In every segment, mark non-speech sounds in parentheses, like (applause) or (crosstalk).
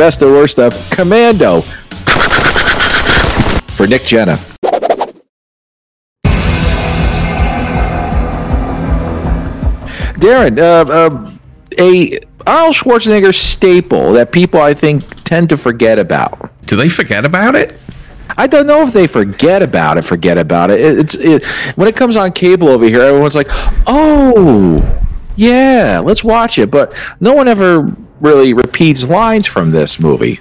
best or worst of Commando for Nick Jenne. Darren, uh, uh, a Arnold Schwarzenegger staple that people I think tend to forget about. Do they forget about it? I don't know if they forget about it. Forget about it. It- It's it, when it comes on cable over here, everyone's like, "Oh, yeah, let's watch it." But no one ever really repeats lines from this movie.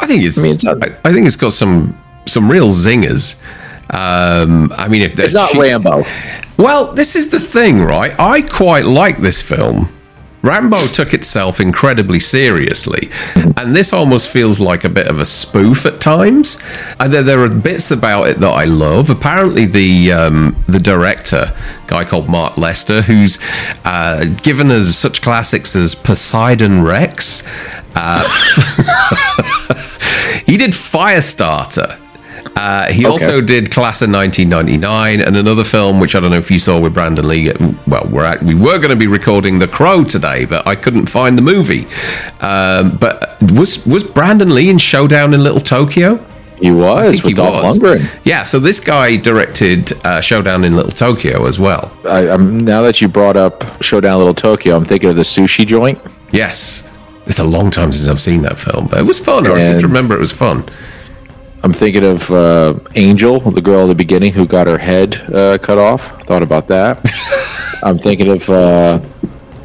I think it's. I, mean, it's not- I, think it's got some some real zingers. Um, I mean, if It's not she- Rambo. Well, this is the thing, right? I quite like this film. Rambo took itself incredibly seriously, and this almost feels like a bit of a spoof at times. And there, there are bits about it that I love. Apparently, the um, the director, guy called Mark Lester, who's uh, given us such classics as Poseidon Rex, uh, (laughs) he did Firestarter. Uh, he also did Class of 1999 and another film which I don't know if you saw with Brandon Lee. Well, we're at, we were going to be recording The Crow today, but I couldn't find the movie. Um, but was was Brandon Lee in Showdown in Little Tokyo? He was with Dolph Lundgren. Yeah, so this guy directed uh, Showdown in Little Tokyo as well. I, now that you brought up Showdown in Little Tokyo, I'm thinking of the sushi joint. Yes. It's a long time since I've seen that film, but it was fun. I seem to remember it was fun. I'm thinking of uh, Angel, the girl at the beginning who got her head uh, cut off. Thought about that. (laughs) I'm thinking of uh,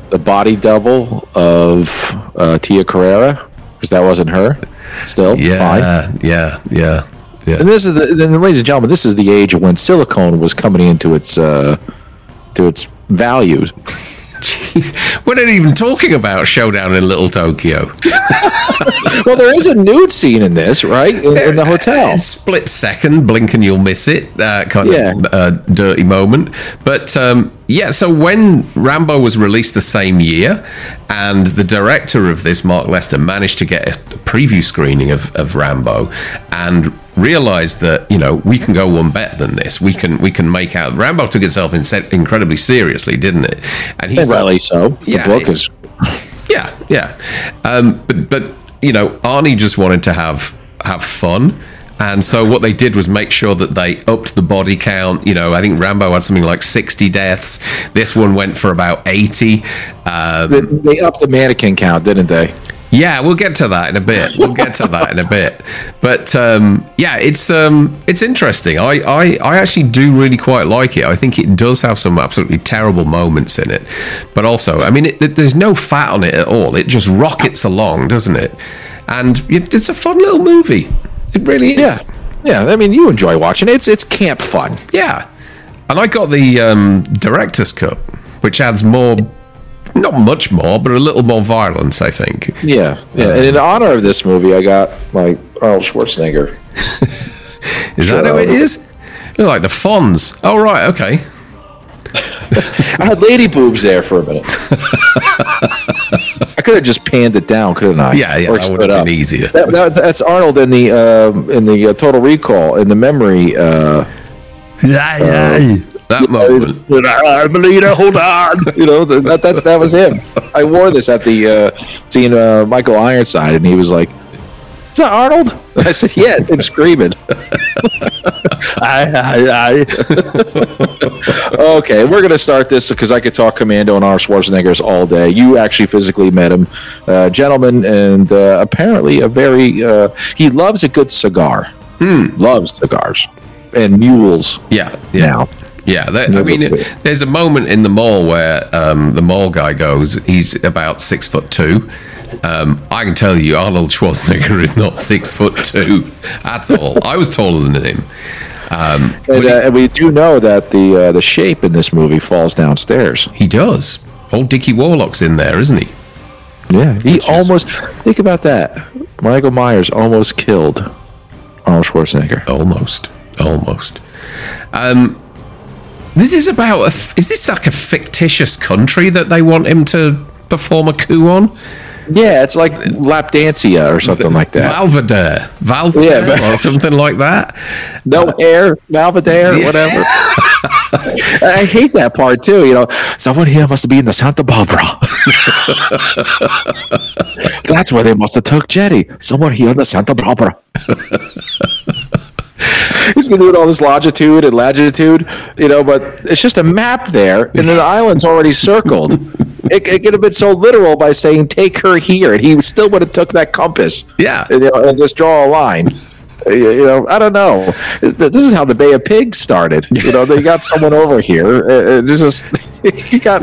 the body double of uh, Tia Carrere because that wasn't her. Still, fine. Yeah, yeah, yeah, yeah. And this is the, then, ladies and gentlemen, this is the age when silicone was coming into its uh, to its values. (laughs) We're not even talking about Showdown in Little Tokyo. (laughs) well, there is a nude scene in this, right? In, in the hotel. Split second, blink and you'll miss it. Uh, kind Yeah. of uh, dirty moment. But um, yeah, so when Rambo was released the same year, and the director of this, Mark Lester, managed to get a preview screening of, of Rambo, and realized that you know we can go one better than this. We can we can make out. Rambo took itself in incredibly seriously, didn't it? And And rightly so. The Yeah, book it- is yeah, yeah. Um, but but you know, Arnie just wanted to have have fun. And so what they did was make sure that they upped the body count. You know, I think Rambo had something like 60 deaths. This one went for about 80. Um, they, they upped the mannequin count, didn't they? Yeah, we'll get to that in a bit. We'll get to that in a bit. But um, yeah, it's um, it's interesting. I, I I actually do really quite like it. I think it does have some absolutely terrible moments in it, but also, I mean, it, there's no fat on it at all. It just rockets along, doesn't it? And it, it's a fun little movie. It really is. Yeah, yeah. I mean, you enjoy watching it. It's it's camp fun. Yeah. And I got the um, director's cut, which adds more, not much more, but a little more violence, I think. Yeah, yeah. And in honor of this movie, I got like Arnold Schwarzenegger. (laughs) Is Sure. that how it is? They're like the Fonz. Oh, right, okay. (laughs) I had lady boobs there for a minute. (laughs) I could have just panned it down, couldn't I? Yeah, yeah, Or that would have up. been easier. That, that, that's Arnold in the uh, in the uh, Total Recall in the memory. Uh, That moment. Melina, hold on. (laughs) you know that that's that was him. I wore this at the uh, seeing uh, Michael Ironside, and he was like, "Is that Arnold?" (laughs) I said, "Yes," and screaming. I, I, I. okay, we're gonna start this because I could talk Commando and Arnold Schwarzenegger's all day. You actually physically met him, uh, gentleman, and uh, apparently a very uh, he loves a good cigar. Loves cigars and mules. Yeah, yeah. Now. Yeah, there, I a mean, there's a moment in the mall where um, the mall guy goes, he's about six foot two. Um, I can tell you, Arnold Schwarzenegger is not six foot two at all. I was taller than him. Um, And, uh, and we do know that the uh, the shape in this movie falls downstairs. he, does. Old Dickie Warlock's in there, isn't he? Yeah, he Which is- almost think about that. Michael Myers almost killed Arnold Schwarzenegger. Almost, almost. Um, this is about a. f- Is this like a fictitious country that they want him to perform a coup on? Yeah, it's like Lapdancia or something like that. Valverdare, Valverdare, Yeah. or something like that. No air, Malvadare, Yeah. whatever. (laughs) I hate that part too. You know, someone here must be in the Santa Barbara. (laughs) That's where they must have took Jenny. Somewhere here in the Santa Barbara. (laughs) (laughs) He's gonna do it all this longitude and latitude, you know, but it's just a map there, and the island's already circled. (laughs) It, it could have been so literal by saying "take her here," and he still would have took that compass, Yeah. and, you know, and just draw a line. You you know, I don't know. This is how the Bay of Pigs started. (laughs) You know, they got someone over here. uh, uh, Just you got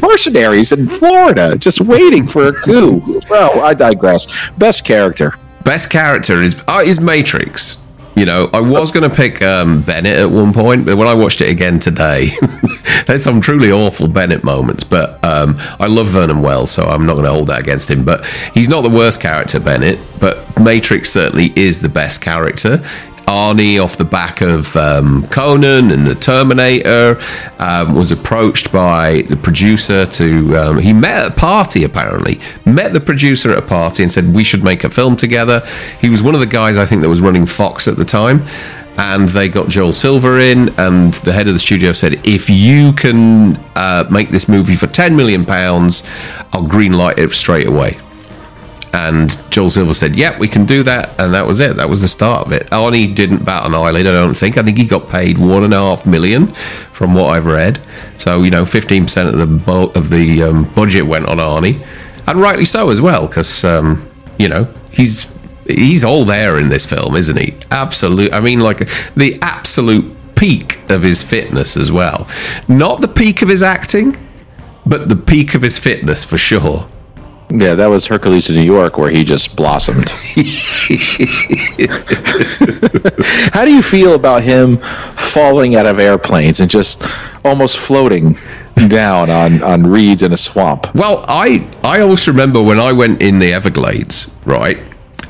mercenaries in Florida just waiting for a coup. Well, I digress. Best character. Best character is uh, is Matrix. You know, I was going to pick um, Bennett at one point, but when I watched it again today, (laughs) there's some truly awful Bennett moments. But um, I love Vernon Wells, so I'm not going to hold that against him. But he's not the worst character, Bennett. But Matrix certainly is the best character. Arnie, off the back of um, Conan and the Terminator, um, was approached by the producer to. Um, he met at a party, apparently. Met the producer at a party and said, We should make a film together. He was one of the guys, I think, that was running Fox at the time. And they got Joel Silver in, and the head of the studio said, If you can uh, make this movie for £10 million, I'll greenlight it straight away. And Joel Silver said, "Yep, we can do that," and that was it. That was the start of it. Arnie didn't bat an eyelid. I don't think. I think he got paid one and a half million, from what I've read. So you know, fifteen percent of the bu- of the um, budget went on Arnie, and rightly so as well, because um, you know he's he's all there in this film, isn't he? Absolute. I mean, like the absolute peak of his fitness as well. Not the peak of his acting, but the peak of his fitness for sure. Yeah, that was Hercules in New York where he just blossomed. (laughs) How do you feel about him falling out of airplanes and just almost floating down on, on reeds in a swamp? Well, I I always remember when I went in the Everglades, right?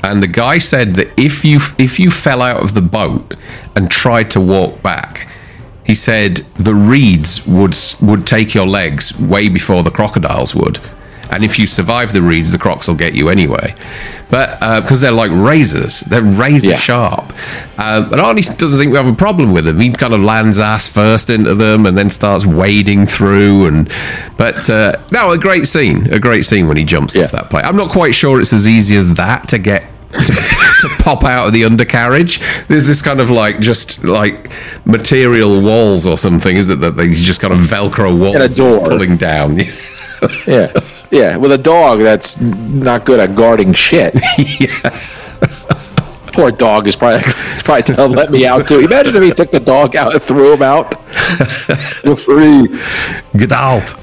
And the guy said that if you if you fell out of the boat and tried to walk back, he said the reeds would would take your legs way before the crocodiles would. And if you survive the reeds, the crocs will get you anyway. But because they're like razors, they're razor Yeah. sharp. Uh, but Arnie doesn't think we have a problem with them. He kind of lands ass first into them and then starts wading through. And but uh, no, a great scene, a great scene when he jumps Yeah. off that plane. I'm not quite sure it's as easy as that to get. To, to pop out of the undercarriage, there's this kind of like just like material walls or something, is it? That these just kind of Velcro walls And pulling down. (laughs) Yeah. Yeah, with a dog that's not good at guarding shit. (laughs) (laughs) Poor dog is probably (laughs) probably telling let me out too. Imagine if he took the dog out and threw him out. You're free. Get out!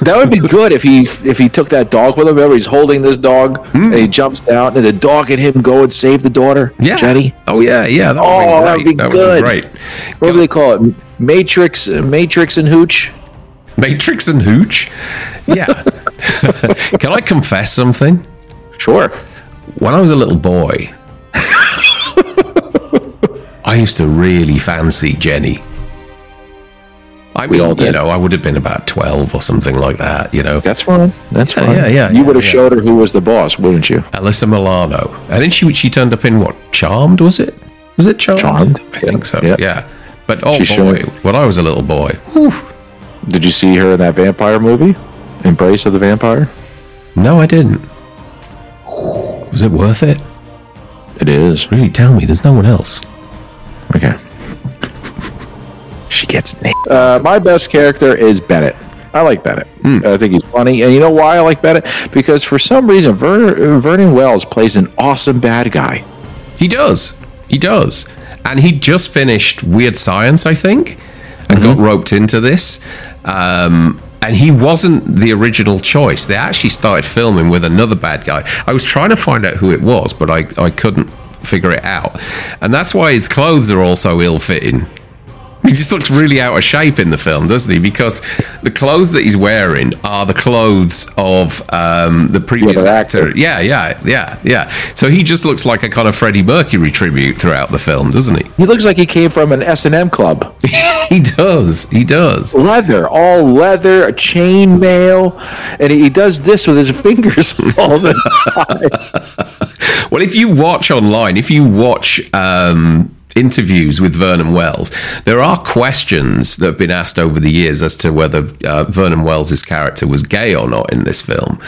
That would be good if he if he took that dog with him. Remember, he's holding this dog mm. and he jumps down, and the dog and him go and save the daughter. Yeah, Jenny. Oh yeah, yeah. That would Oh, be that'd be that good. Would be great. What do they call it? Matrix, Matrix and Hooch. Matrix and Hooch. Yeah. (laughs) Can I confess something? Sure. When I was a little boy, I used to really fancy Jenny. I mean, all you know, I would have been about twelve or something like that. You know, That's fine. That's Yeah, fine. yeah, yeah, You yeah, would have yeah. showed her who was the boss, wouldn't you? Alyssa Milano, and then she she turned up in what? Charmed was it? Was it Charmed? Charmed, I think so. yeah. Yeah. But oh She boy, showed- when I was a little boy, whew, Did you see her in that vampire movie, Embrace of the Vampire? no, I didn't. Was it worth it? It is. Really, tell me. There's no one else. Okay. She gets named. Uh, my best character is Bennett. I like Bennett. I think he's funny, and you know why I like Bennett? Because for some reason, Ver- Vernon Wells plays an awesome bad guy. He does. He does. And he just finished Weird Science, I think, and got roped into this. Um, and he wasn't the original choice. They actually started filming with another bad guy. I was trying to find out who it was, but I, I couldn't figure it out. And that's why his clothes are all so ill fitting. He just looks really out of shape in the film, doesn't he? Because the clothes that he's wearing are the clothes of um, the previous actor. actor. Yeah, yeah, yeah, yeah. So he just looks like a kind of Freddie Mercury tribute throughout the film, doesn't he? He looks like he came from an S and M club. (laughs) he does. He does. Leather, all leather, a chain mail, and he does this with his (laughs) fingers all the (laughs) time. Well, if you watch online, if you watch um, interviews with Vernon Wells, there are questions that have been asked over the years as to whether uh, Vernon Wells' character was gay or not in this film.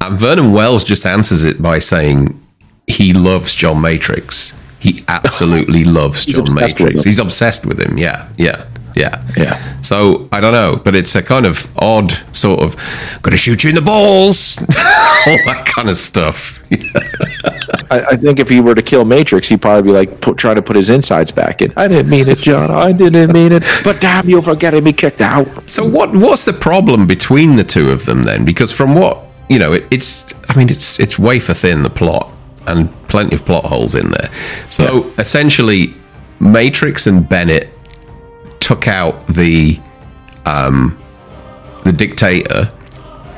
And Vernon Wells just answers it by saying he loves John Matrix. He absolutely (laughs) loves John Matrix. He's obsessed with him. Yeah, yeah, yeah, Yeah. So I don't know, but it's a kind of odd sort of "gonna shoot you in the balls," (laughs) all that kind of stuff. (laughs) I, I think if he were to kill Matrix, he'd probably be like put, trying to put his insides back in. I didn't mean it, John. I didn't mean it. But damn you for getting me kicked out. So what what's the problem between the two of them then? Because from what you know, it, it's I mean it's it's wafer thin the plot and plenty of plot holes in there. So essentially, Matrix and Bennett took out the um the dictator.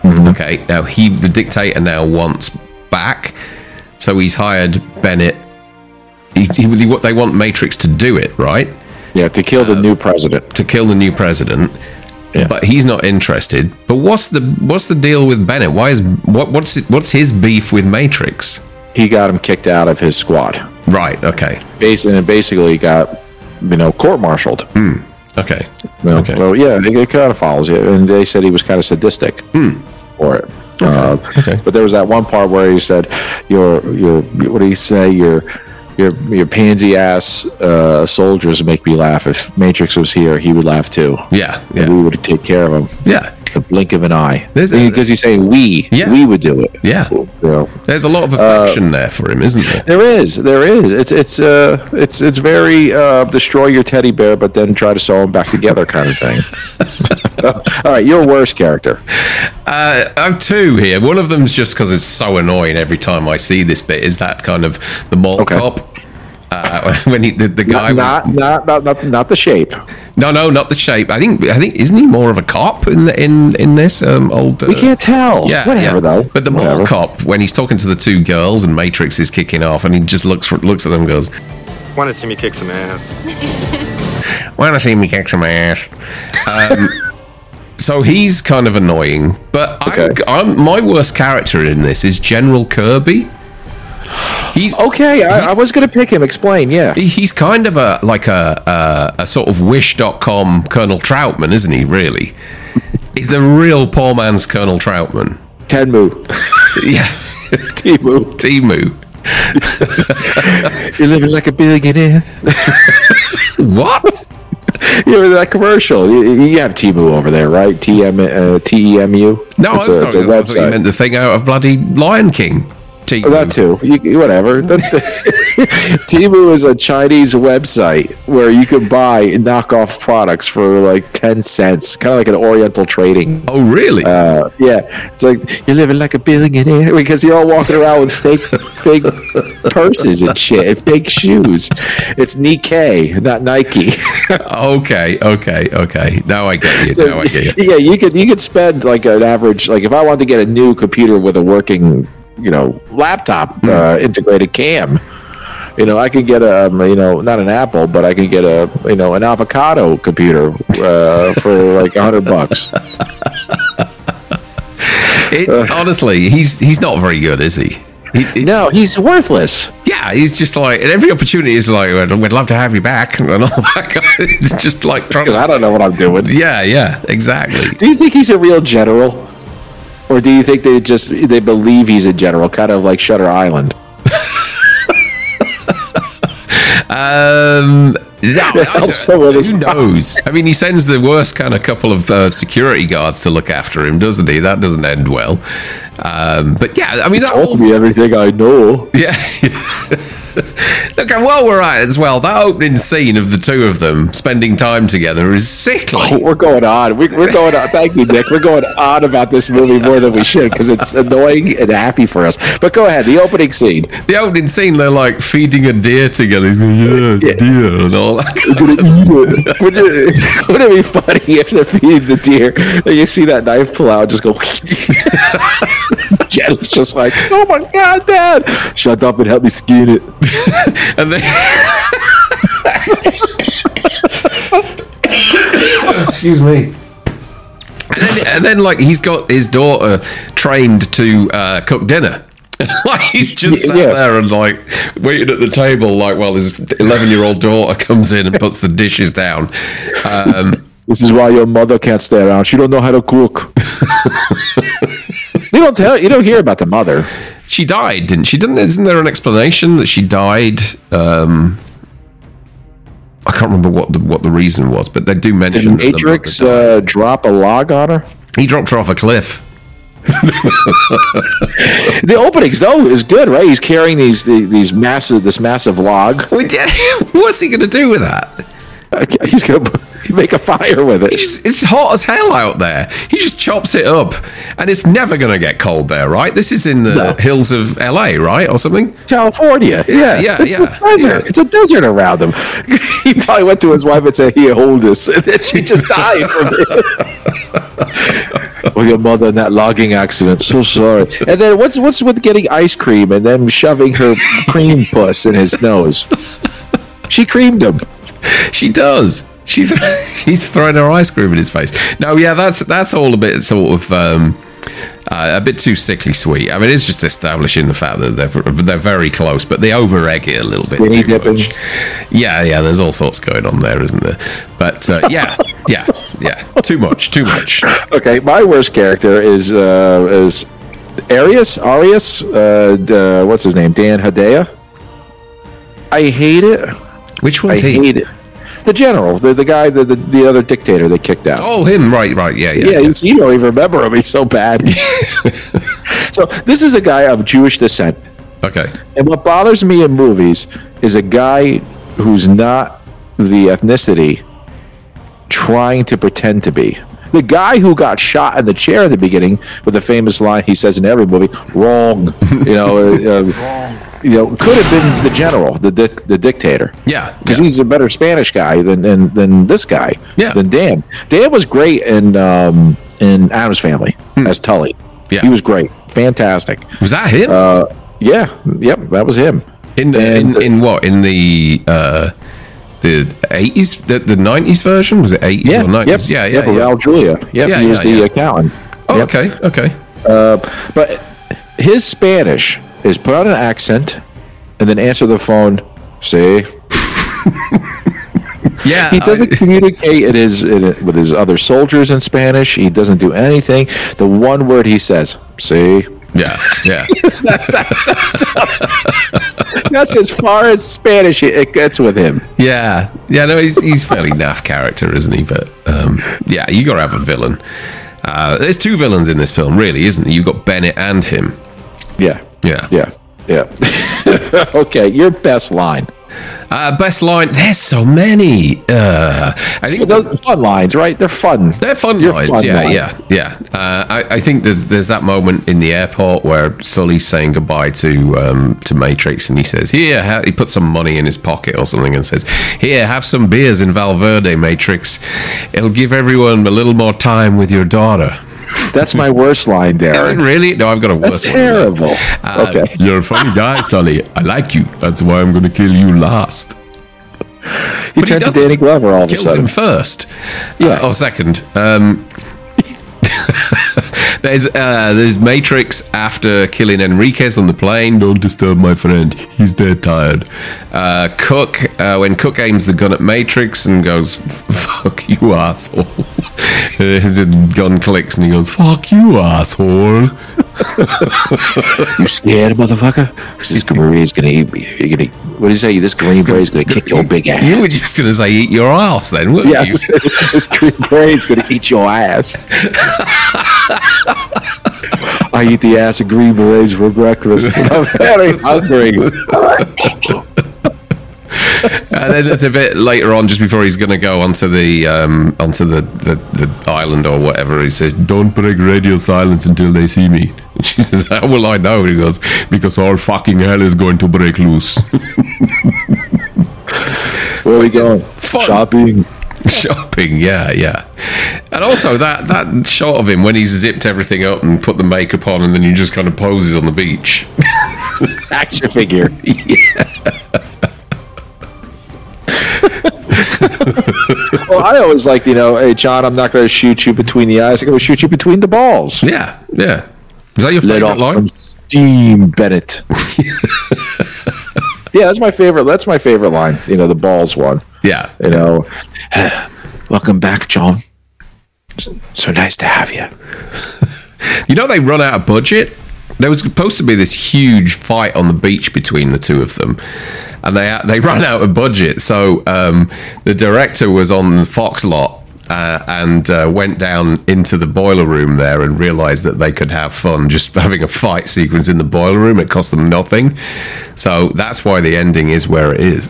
Okay, now he the dictator now wants back, so he's hired Bennett. He, he, what they want Matrix to do it, right? Yeah, to kill Uh, the new president. to kill the new president. Yeah. But he's not interested. But what's the what's the deal with Bennett? Why is what what's it, what's his beef with Matrix? He got him kicked out of his squad. Right. Okay. Basically, basically got you know court-martialed. Okay. Well, Okay. well, yeah, it, it kind of follows you. And they said he was kind of sadistic for it. Uh, okay. But there was that one part where he said, "Your, your, what do you say? Your, your, your pansy ass uh, soldiers make me laugh. If Matrix was here, he would laugh too. Yeah. And Yeah. we would take care of him. Yeah. The blink of an eye. There's a- Because he's saying we, Yeah. we would do it. Yeah. You know. There's a lot of affection there for him, isn't there? There is, there is. It's it's uh it's it's very uh destroy your teddy bear, but then try to sew him back together kind of thing. (laughs) (laughs) All right, your worst character. Uh, I have two here. One of them's just because it's so annoying every time I see this bit. Is that kind of the mall Okay. cop? Uh, (laughs) when he, the, the guy Not, was, not not not not the shape. no no not the shape I think I think isn't he more of a cop in the, in in this um old uh, We can't tell. Yeah, whatever yeah. though. But the mall cop, when he's talking to the two girls and Matrix is kicking off, and he just looks looks at them and goes, Want to see me kick some ass? (laughs) "Want to see me kick some ass?" Um, (laughs) so he's kind of annoying. But Okay. I'm, I'm, my worst character in this is General Kirby. He's Okay, I, I was gonna pick him. Explain. Yeah. he's kind of a like a a, a sort of Wish.com Colonel Trautman, isn't he? Really, he's the real poor man's Colonel Trautman. Temu. (laughs) Yeah, (laughs) Temu. Temu. (laughs) You're living like a billionaire. What? You remember that commercial? You, you have Temu over there, right? T M uh, T E M U. No, it's I'm a, sorry. it's a I thought you meant the thing out of bloody Lion King. Timu. (laughs) That too. You, whatever. Temu is a Chinese website where you can buy knockoff products for like ten cents, kind of like an Oriental trading. Oh, really? Uh, yeah, it's like you're living like a billionaire (laughs) because you're all walking around with fake, fake (laughs) purses and shit, and fake shoes. It's Nikkei, not Nike. okay, okay, okay. Now I get you. Now I get you. yeah, you could you could spend like an average like if I wanted to get a new computer with a working you know laptop Hmm. uh, integrated cam. You know, I could get a, um, you know, not an Apple, but I could get a, you know, an avocado computer uh, for (laughs) like a hundred bucks. It's honestly, he's he's not very good, is he? he No, he's worthless. Yeah, he's just like, and every opportunity is like, "We'd love to have you back, (laughs) and all that. Guy. It's just like trying (laughs) I don't know what I'm doing. Yeah, yeah, exactly. Do you think he's a real general, or do you think they just they believe he's a general, kind of like Shutter Island? (laughs) Um, no, (laughs) I helps don't- him with his who knows? I mean, he sends the worst kind of couple of uh, security guards to look after him, doesn't he? That doesn't end well. Um, but yeah, I mean, that whole Told me everything I know. (laughs) Yeah. (laughs) Look, and while we're at it as well, that opening scene of the two of them spending time together is sickly. Oh, we're going on. We, we're going on. Thank you, Nick. We're going on about this movie more than we should because it's annoying and happy for us. But go ahead. The opening scene. The opening scene, they're like feeding a deer together. He's like, yeah, Yeah. deer and all that. Wouldn't it, wouldn't it be funny if they're feeding the deer and you see that knife pull out, just go. (laughs) Jen's just like, oh my god, Dad! Shut up and help me skin it. (laughs) and then. (laughs) Excuse me. And then, and then, like, he's got his daughter trained to uh, cook dinner. (laughs) like he's just sat Yeah. there and like waiting at the table, like while his eleven-year-old daughter comes in and puts the dishes down. Um, This is why your mother can't stay around. She don't know how to cook. You don't tell. You don't hear about the mother. she died, didn't she? Didn't isn't there an explanation that she died? Um, I can't remember what the what the reason was, but they do mention the Matrix uh, drop a log on her? he dropped her off a cliff. (laughs) The openings though is good, right? He's carrying these the, these massive this massive log. (laughs) What's he going to do with that? (laughs) He's gonna make a fire with it. It's, it's hot as hell out there. He just chops it up, and it's never going to get cold there, right? This is in the No. hills of LA, right, or something. California, yeah, yeah, it's yeah, a desert. yeah. It's a desert around him. (laughs) he probably went to his wife and said, "Here, hold this," (laughs) and then she just died from it. well, your mother in that logging accident. So sorry. And then what's what's with getting ice cream and then shoving her cream puss in his nose? She creamed him. (laughs) She does. She's (laughs) she's throwing her ice cream in his face. No, yeah, that's that's all a bit sort of um, uh, a bit too sickly sweet. I mean, it's just establishing the fact that they're they're very close, but they over egg it a little bit too dipping. much. Yeah, yeah. There's all sorts going on there, isn't there? But uh, yeah, (laughs) yeah, yeah. Too much, too much. Okay, my worst character is uh, is Arius. Arius. Uh, the, what's his name? Dan Hedaya. I hate it. Which I one's he? hate it. The general, the, the guy, the, the the other dictator they kicked out. Oh, him. Right, right. Yeah, yeah. yeah, yeah. you don't even remember him. He's so bad. (laughs) (laughs) so this is a guy of Jewish descent, Okay. and what bothers me in movies is a guy who's not the ethnicity trying to pretend to be. The guy who got shot in the chair at the beginning with the famous line he says in every movie, "Wrong," (laughs) you know, uh, uh, you know, could have been the general, the dic- the dictator. Yeah, because yeah. he's a better Spanish guy than than, than this guy. Yeah. than Dan. Dan was great in um, in Addams Family as Tully. Yeah. he was great, fantastic. Was that him? Uh, yeah, yep, that was him. in, and- in in what? In the uh, the eighties, the the nineties version? Was it eighties Yeah, or nineties? yep, Yeah, yep, yeah, yeah. Raul Julia. Yep, Yeah, he was yeah, the yeah. accountant. Oh, Yep. okay, okay. But his Spanish is put on an accent and then answer the phone. See, (laughs) Yeah, he doesn't I- communicate in his in it, with his other soldiers in Spanish. He doesn't do anything. The one word he says, "See." yeah, yeah. (laughs) That's as far as Spanish it it gets with him. Yeah, yeah, no, he's he's fairly naff character, isn't he? But um, yeah, you got to have a villain. Uh, there's two villains in this film, really, isn't there? You've got Bennett and him. Yeah, Yeah, yeah, yeah. (laughs) okay, your best line. Uh, best line. There's so many. Uh, I think Those fun lines, right? They're fun. They're fun Your lines, fun yeah, line. yeah, yeah. Uh, I, I think there's there's that moment in the airport where Sully's saying goodbye to um, to Matrix, and he says, "Here," he puts some money in his pocket or something, and says, "Here, have some beers in Valverde, Matrix. It'll give everyone a little more time with your daughter." That's my worst line, Is it Darren. really? No, I've got a worse That's one terrible. Uh, okay. You're a funny guy, Sully. I like you. That's why I'm going to kill you last. He But he turned to. Danny Glover all of a kills sudden. him first. Yeah. Uh, or second. Um, (laughs) there's uh, there's Matrix after killing Enriquez on the plane. Don't disturb my friend. He's dead tired. Uh, Cook uh, when Cook aims the gun at Matrix and goes, (laughs) "Fuck you, asshole." (laughs) the gun clicks and he goes, "Fuck you, asshole." (laughs) You scared, motherfucker? 'Cause this Green is gonna eat me. You're gonna. What do you say? This Green Beret is gonna kick your big ass. You were just gonna say eat your ass then, weren't yeah, you? this Green Beret is gonna eat your ass. I eat the ass of Green Berets for breakfast. (laughs) I'm very hungry. (laughs) And then it's a bit later on, just before he's going to go onto the um, onto the, the, the island or whatever. He says, "Don't break radio silence until they see me." And she says, "How will I know?" He goes, "Because all fucking hell is going to break loose." Where are we going? Fun. Shopping. (laughs) Shopping, yeah, yeah. And also that that shot of him when he's zipped everything up and put the makeup on, and then he just kind of poses on the beach. (laughs) Action figure. (laughs) well, I always like, you know, hey, John, I'm not going to shoot you between the eyes. I'm going to shoot you between the balls. yeah, yeah. Is that your Let favorite line? steam, Bennett. yeah, that's my favorite. That's my favorite line. You know, the balls one. Yeah. You know, (sighs) welcome back, John. So nice to have you. (laughs) You know they run out of budget. There was supposed to be this huge fight on the beach between the two of them, and they they (laughs) ran out of budget. So um, the director was on the Fox lot. Uh, and uh, went down into the boiler room there and realized that they could have fun just (laughs) having a fight sequence in the boiler room. It cost them nothing. So that's why the ending is where it is.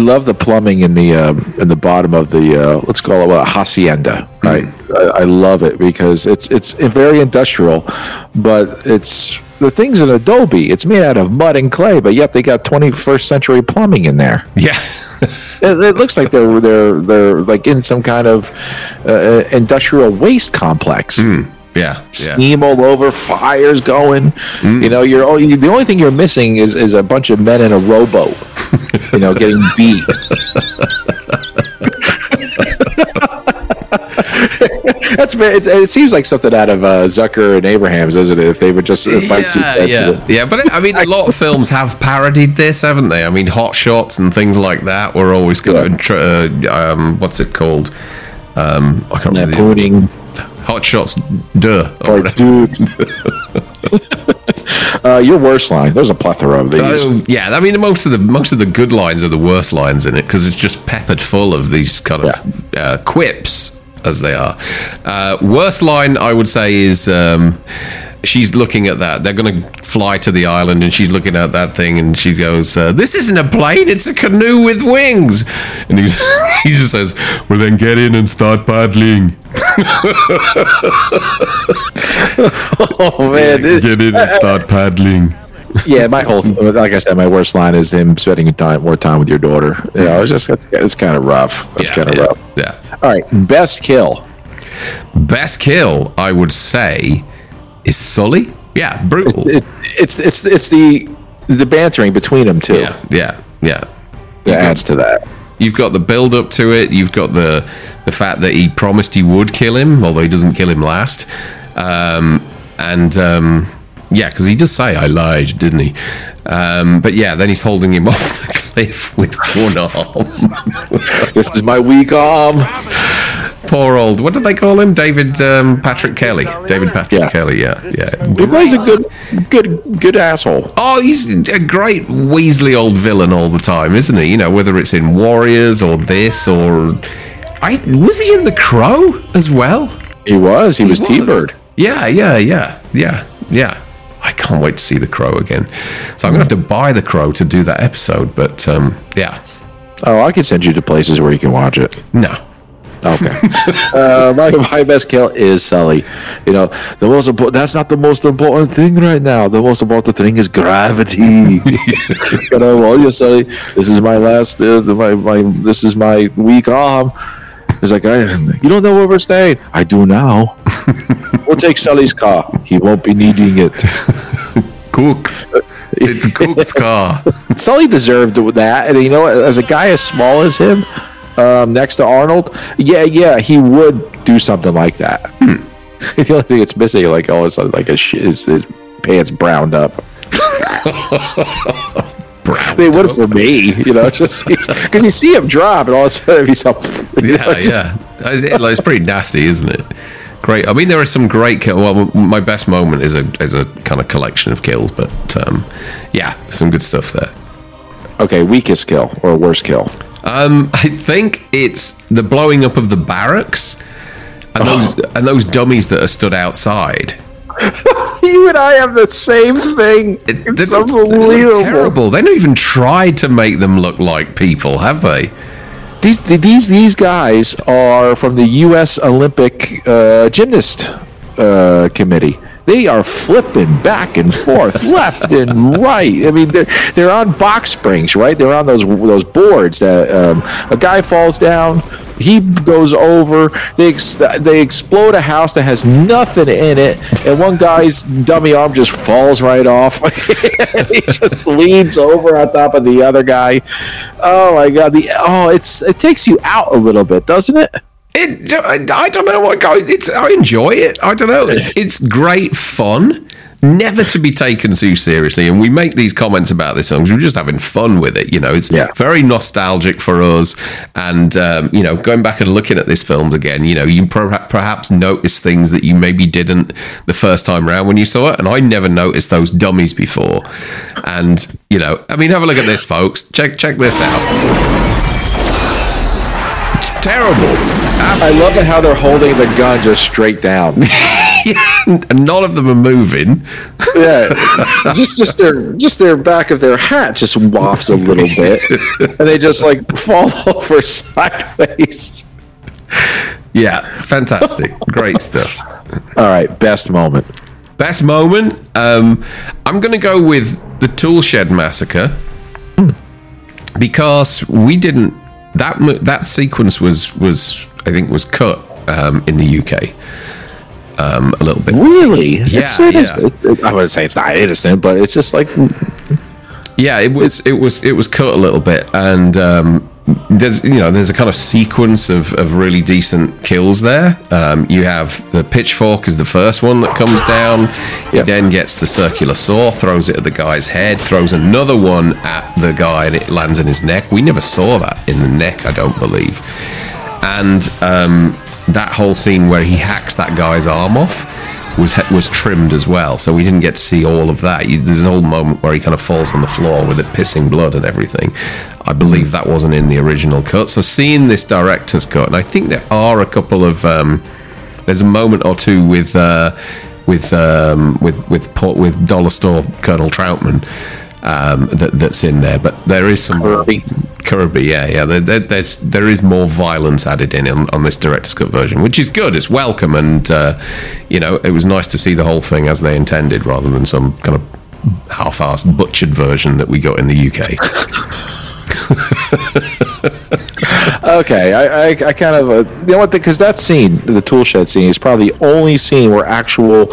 I love the plumbing in the um, in the bottom of the uh, let's call it what, a hacienda, right? I, I love it because it's it's very industrial, but it's the thing's an adobe. It's made out of mud and clay, but yet they got 21st century plumbing in there. Yeah. (laughs) It, it looks like they're they're they're like in some kind of uh, industrial waste complex. yeah. Yeah. Steam all over, fires going. You know, you're all, you, the only thing you're missing is is a bunch of men in a rowboat. you know, getting beat. (laughs) That's it seems like something out of uh, Zucker and Abrahams, doesn't it? If they would just uh, fight yeah, yeah, yeah. But I mean, a lot of films have parodied this, haven't they? I mean, Hot Shots and things like that were always going to. Uh, um, what's it called? Um, I can't remember. Lampooning Hot Shots, duh. or dudes. (laughs) uh, your worst line. There's a plethora of these. Oh, yeah, I mean, most of the most of the good lines are the worst lines in it because it's just peppered full of these kind of uh, quips, as they are. Uh, worst line, I would say, is um, she's looking at that. They're going to fly to the island, and she's looking at that thing, and she goes, uh, "This isn't a plane; it's a canoe with wings." And he's, (laughs) he just says, "Well, then get in and start paddling." (laughs) oh man, it- Get in and start paddling. (laughs) yeah, my whole like I said, my worst line is him spending time more time with your daughter. You know, it's just it's, it's kind of rough. It's Yeah, kind of yeah, rough. Yeah. All right, best kill. Best kill, I would say, is Sully. Yeah, brutal. It, it's it's it's the the bantering between them too Yeah, yeah, yeah. that adds to that. You've got the build up to it. You've got the the fact that he promised he would kill him, although he doesn't kill him last. Um, and um, yeah, because he does say I lied, didn't he? Um, but yeah, then he's holding him (laughs) off the cliff with one arm. This is my weak arm. (laughs) Poor old. What did they call him? David um, Patrick Kelly. David Patrick Yeah. Kelly. Yeah, yeah. He plays a good good good asshole. Oh, he's a great Weasley old villain all the time, isn't he? You know, whether it's in Warriors or this or I was he in The Crow as well? He was. He was was. T-Bird. Yeah, yeah, yeah, yeah, yeah. I can't wait to see The Crow again. So I'm gonna have to buy The Crow to do that episode. But um, yeah, Oh, I can send you to places where you can watch it. no. Okay. uh, my, my best kill is Sully. You know, the most important. That's not the most important thing right now. The most important thing is gravity. you know, well, you Sully. This is my last. Uh, my my. This is my weak arm. He's like, I, you don't know where we're staying. I do now. (laughs) we'll take Sully's car. He won't be needing it. (laughs) Cooked. It's Cook's car. (laughs) Sully deserved that, and you know, as a guy as small as him, um, next to Arnold, yeah, yeah, he would do something like that. (laughs) the only thing it's missing, like all of a sudden, like his, his, his pants browned up. (laughs) They would for me, you know, just (laughs) because you see him drop, and all of a sudden he's up. you know, Yeah, yeah. It's, it's pretty nasty, isn't it? Great. I mean, there are some great kill. Well, my best moment is a is a kind of collection of kills, but um, yeah, some good stuff there. Okay, weakest kill or worst kill. Um, I think it's the blowing up of the barracks and those and those dummies that are stood outside. (laughs) You and I have the same thing. It- It's they look- they look unbelievable. terrible. They don't even try to make them look like people, have they? These these these guys are from the U.S. Olympic uh, Gymnast uh, Committee. They are flipping back and forth, (laughs) left and right. I mean, they're they're on box springs, right? They're on those those boards that um, a guy falls down, he goes over. They ex- they explode a house that has nothing in it, and one guy's dummy arm just falls right off. (laughs) he just leans over on top of the other guy. Oh my god! The oh, it's it takes you out a little bit, doesn't it? It, I, don't know what. It's I enjoy it. I don't know. It's, it's great fun. Never to be taken too seriously, and we make these comments about this song. We're just having fun with it. You know, it's Yeah. very nostalgic for us. And um, you know, going back and looking at this film again, you know, you per- perhaps notice things that you maybe didn't the first time round when you saw it. And I never noticed those dummies before. And you know, I mean, have a look at this, folks. Check check this out. It's terrible. I love it how they're holding the gun just straight down. (laughs) and none of them are moving. yeah, (laughs) just just their just their back of their hat just wafts a little bit, and they just like fall (laughs) over sideways. Yeah, fantastic. Great stuff. All right, best moment. Best moment. Um, I'm going to go with the Toolshed massacre because we didn't. That that sequence was was I think was cut um, in the UK um, a little bit. Really? Yeah, it's, it is- yeah. it's- it- I wouldn't say it's not innocent, but it's just like Yeah, it was it was it was cut a little bit, and um, there's you know there's a kind of sequence of, of really decent kills there. Um, you have the pitchfork is the first one that comes down. He then gets the circular saw, throws it at the guy's head, throws another one at the guy, and it lands in his neck. We never saw that in the neck, I don't believe. And um, that whole scene where he hacks that guy's arm off was was trimmed as well, so we didn't get to see all of that. You, there's a whole moment where he kind of falls on the floor with it pissing blood and everything. I believe that wasn't in the original cut. So seeing this director's cut, and I think there are a couple of um, there's a moment or two with uh, with um, with with Paul- with Dollar Store Colonel Trautman um, that, that's in there, but there is some Kirby. Kirby, yeah, yeah. There, there, there's there is more violence added in on, on this director's cut version, which is good. It's welcome, and uh, you know, it was nice to see the whole thing as they intended, rather than some kind of half-assed butchered version that we got in the UK. (laughs) okay. I I, I kind of uh, you know what because that scene, the tool shed scene, is probably the only scene where actual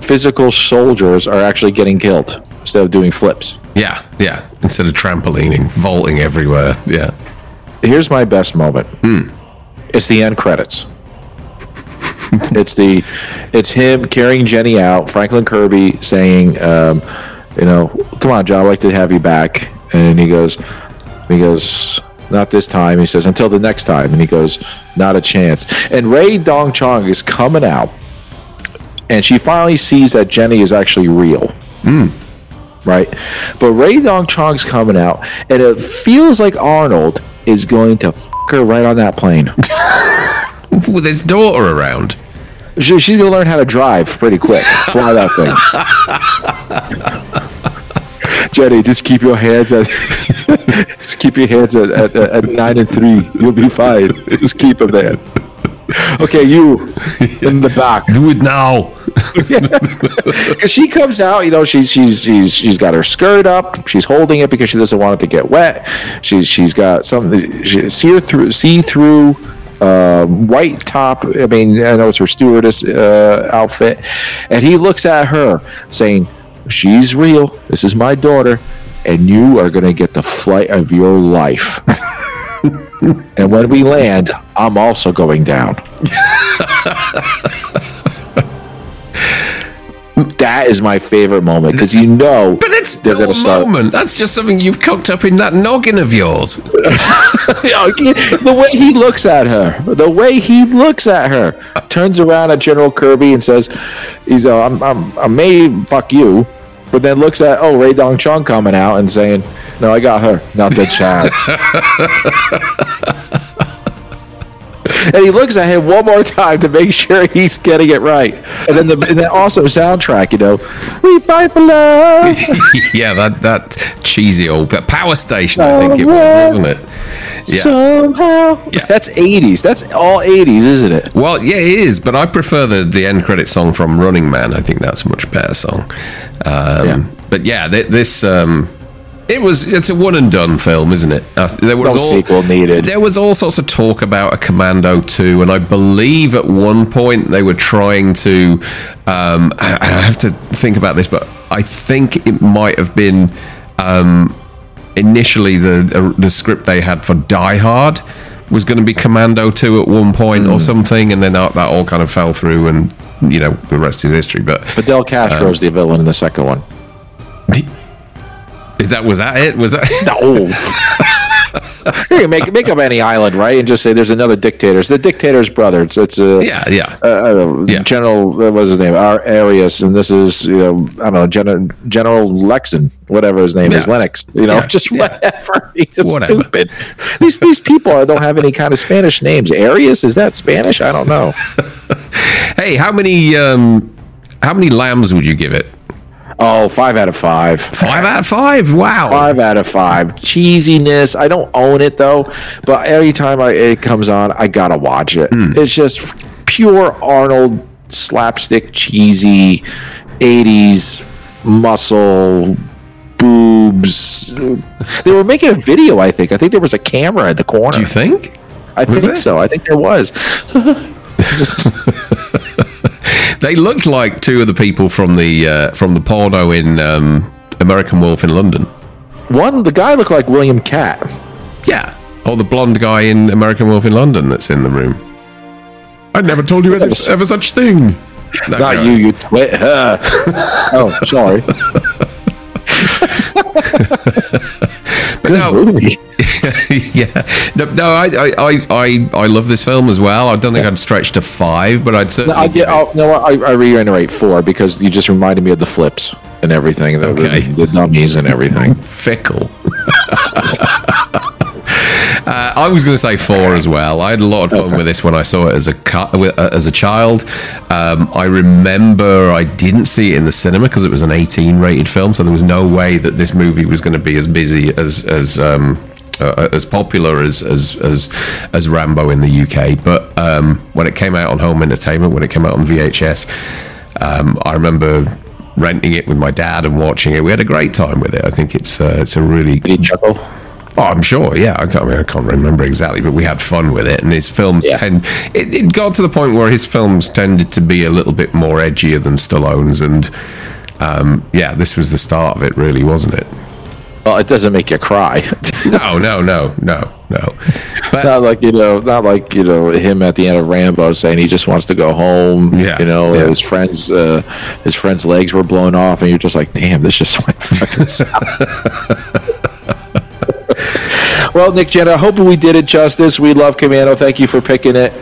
physical soldiers are actually getting killed instead of doing flips. yeah, yeah. Instead of trampolining, vaulting everywhere. Yeah, here's my best moment. It's the end credits. (laughs) it's the, it's him carrying Jenny out. Franklin Kirby saying, um, you know, come on, John, I'd like to have you back. And he goes, he goes, not this time. He says, until the next time. And he goes, not a chance. And Rae Dawn Chong is coming out, and she finally sees that Jenny is actually real right? But Rae Dawn Chong's coming out, and it feels like Arnold is going to f her right on that plane. (laughs) with his daughter around. She, she's gonna learn how to drive pretty quick. Fly that thing. (laughs) Jenny, just keep your hands at (laughs) just keep your hands at, at, at nine and three. You'll be fine. Just keep them there. (laughs) Okay, you (laughs) in the back. Do it now. (laughs) Because she comes out, you know, she's she's she's she's got her skirt up. She's holding it because she doesn't want it to get wet. She's she's got something she, see through see through uh, white top. I mean, I know it's her stewardess uh, outfit, and he looks at her saying, "She's real. This is my daughter." And you are going to get the flight of your life. And when we land, I'm also going down. that is my favorite moment because you know But it's they're no gonna start. moment. That's just something you've cooked up in that noggin of yours. (laughs) the way he looks at her, the way he looks at her, turns around at General Kirby and says, "He's, uh, I'm, I'm, I may fuck you," but then looks at oh Rae Dawn Chong coming out and saying, "No, I got her, not the chance." (laughs) and he looks at him one more time to make sure he's getting it right. And then the and then also soundtrack, you know, we fight for love. (laughs) yeah, that that cheesy old but power station. I think it was, wasn't it? Yeah. Somehow, Yeah. that's '80s. That's all '80s, isn't it? Well, yeah, it is, but I prefer the the end credit song from Running Man. I think that's a much better song. Um, Yeah. But yeah, th- this um, it was it's a one and done film, isn't it? Uh, there was No sequel needed. There was all sorts of talk about a Commando 2, and I believe at one point they were trying to. Um, I, I have to think about this, but I think it might have been um, initially the uh, the script they had for Die Hard, was going to be Commando 2 at one point or mm. something, and then that, that all kind of fell through, and you know the rest is history. But Fidel Castro's um, the villain in the second one. is that was that it? Was that? No. (laughs) you make make up any island, right, and just say there's another dictator. It's the dictator's brother. It's it's a yeah, yeah. uh, I don't know, Yeah. General. What was his name? Our Arius, and this is you know I don't know General General Lexon, whatever his name is, Yeah. Lennox. You know, Yeah. just whatever. (laughs) He's just Whatever. stupid. These these people don't have any kind of Spanish names. Arius is that Spanish? I don't know. (laughs) Hey, how many um, how many lambs would you give it? Oh, five out of five. Five out of five. Wow. Five out of five. Cheesiness. I don't own it though, but every time I, it comes on, I gotta watch it. Hmm. It's just pure Arnold slapstick, cheesy, '80s muscle, boobs. They were making a video. I think. I think there was a camera at the corner. Do you think? I was think so. I think there was. (laughs) (laughs) just They looked like two of the people from the uh, from the porno in um, American Wolf in London. one. The guy looked like William Cat. Yeah. Or the blonde guy in American Wolf in London that's in the room. I never told you any, ever such thing. That Not guy. you, you twit. (laughs) Oh, sorry. (laughs) (laughs) But no, Movie. (laughs) yeah. No, no I, I, I, I, I love this film as well. I don't think I'd stretch to five, but I'd certainly. I it- Oh, no, I, I reiterate four because you just reminded me of the flips and everything, the, the- Okay. the, dummies and everything. fickle. (laughs) I was going to say four as well. I had a lot of fun with this when I saw it as a uh, as a child. Um, I remember I didn't see it in the cinema because it was an 18 rated film, so there was no way that this movie was going to be as busy as as um, uh, as popular as, as as as Rambo in the UK. But um, when it came out on home entertainment, when it came out on VHS, um, I remember renting it with my dad and watching it. We had a great time with it. I think it's uh, it's a really chuckle? Oh, I'm sure. Yeah, I can't, I, mean, I can't remember exactly, but we had fun with it. And his films Yeah. tend. It, it got to the point where his films tended to be a little bit more edgier than Stallone's, and um, yeah, this was the start of it, really, wasn't it? Well, it doesn't make you cry. (laughs) No, no, no, no, no. But not like you know, not like you know him at the end of Rambo saying he just wants to go home. Yeah, you know, yeah. his friends, uh, his friends' legs were blown off, and you're just like, damn, this just went fucking. (laughs) well, Nick Jenne, I hope we did it justice. We love Commando. Thank you for picking it.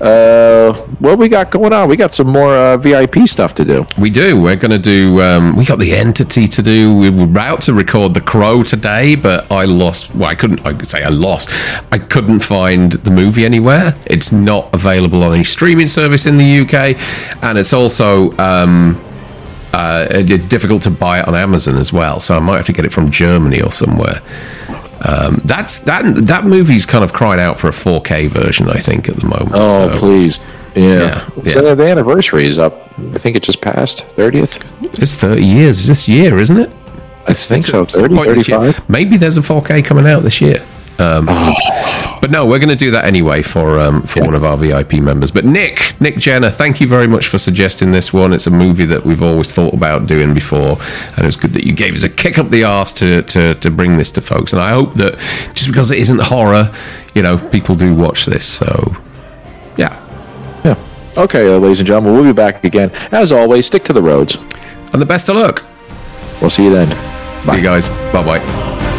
Uh, what we got going on? We got some more uh, VIP stuff to do. we do. We're going to do. Um, we got the entity to do. We were about to record the Crow today, but I lost. Well, I couldn't. I could say I lost. I couldn't find the movie anywhere. It's not available on any streaming service in the UK, and it's also. Um, uh, it's difficult to buy it on Amazon as well, so I might have to get it from Germany or somewhere. Um, that's that. That movie's kind of crying out for a 4K version, I think, at the moment. Oh, so- please. Yeah. Yeah, So yeah. the anniversary is up. I think it just passed 30th. It's 30 years this year, isn't it? I think so. 30, point this year. 35. Maybe there's a 4K coming out this year. Um, But no, we're going to do that anyway for um, for one of our VIP members. But Nick, Nick Jenne, thank you very much for suggesting this one. It's a movie that we've always thought about doing before, and it was good that you gave us a kick up the arse to, to, to bring this to folks. And I hope that just because it isn't horror, you know, people do watch this. So, yeah. Yeah. Okay, uh, ladies and gentlemen, we'll be back again. As always, stick to the roads. And the best of luck. We'll see you then. See you guys. Bye bye.